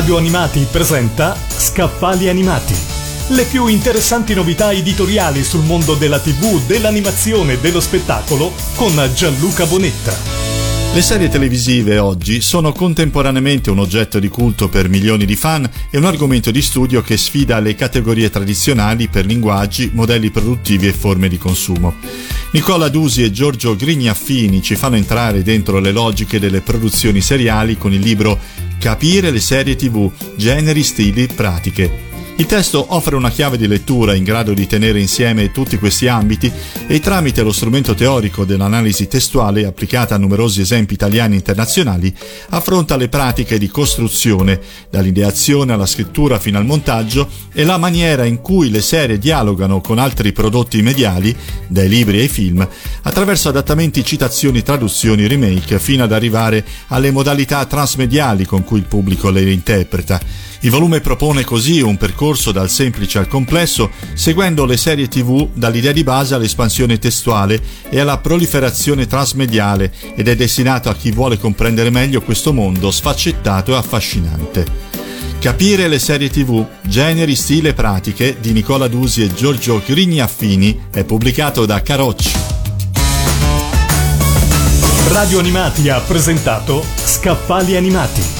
Radio Animati presenta Scaffali Animati. Le più interessanti novità editoriali sul mondo della TV, dell'animazione e dello spettacolo con Gianluca Bonetta. Le serie televisive oggi sono contemporaneamente un oggetto di culto per milioni di fan e un argomento di studio che sfida le categorie tradizionali per linguaggi, modelli produttivi e forme di consumo. Nicola Dusi e Giorgio Grignaffini ci fanno entrare dentro le logiche delle produzioni seriali con il libro Capire le serie TV, generi, stili, pratiche il testo offre una chiave di lettura in grado di tenere insieme tutti questi ambiti e tramite lo strumento teorico dell'analisi testuale applicata a numerosi esempi italiani e internazionali affronta le pratiche di costruzione, dall'ideazione alla scrittura fino al montaggio e la maniera in cui le serie dialogano con altri prodotti mediali, dai libri ai film, attraverso adattamenti, citazioni, traduzioni, remake, fino ad arrivare alle modalità transmediali con cui il pubblico le interpreta. Il volume propone così un percorso dal semplice al complesso, seguendo le serie TV dall'idea di base all'espansione testuale e alla proliferazione transmediale ed è destinato a chi vuole comprendere meglio questo mondo sfaccettato e affascinante. Capire le serie TV, generi, stile e pratiche di Nicola Dusi e Giorgio Grignaffini è pubblicato da Carocci. Radio Animati ha presentato Scaffali Animati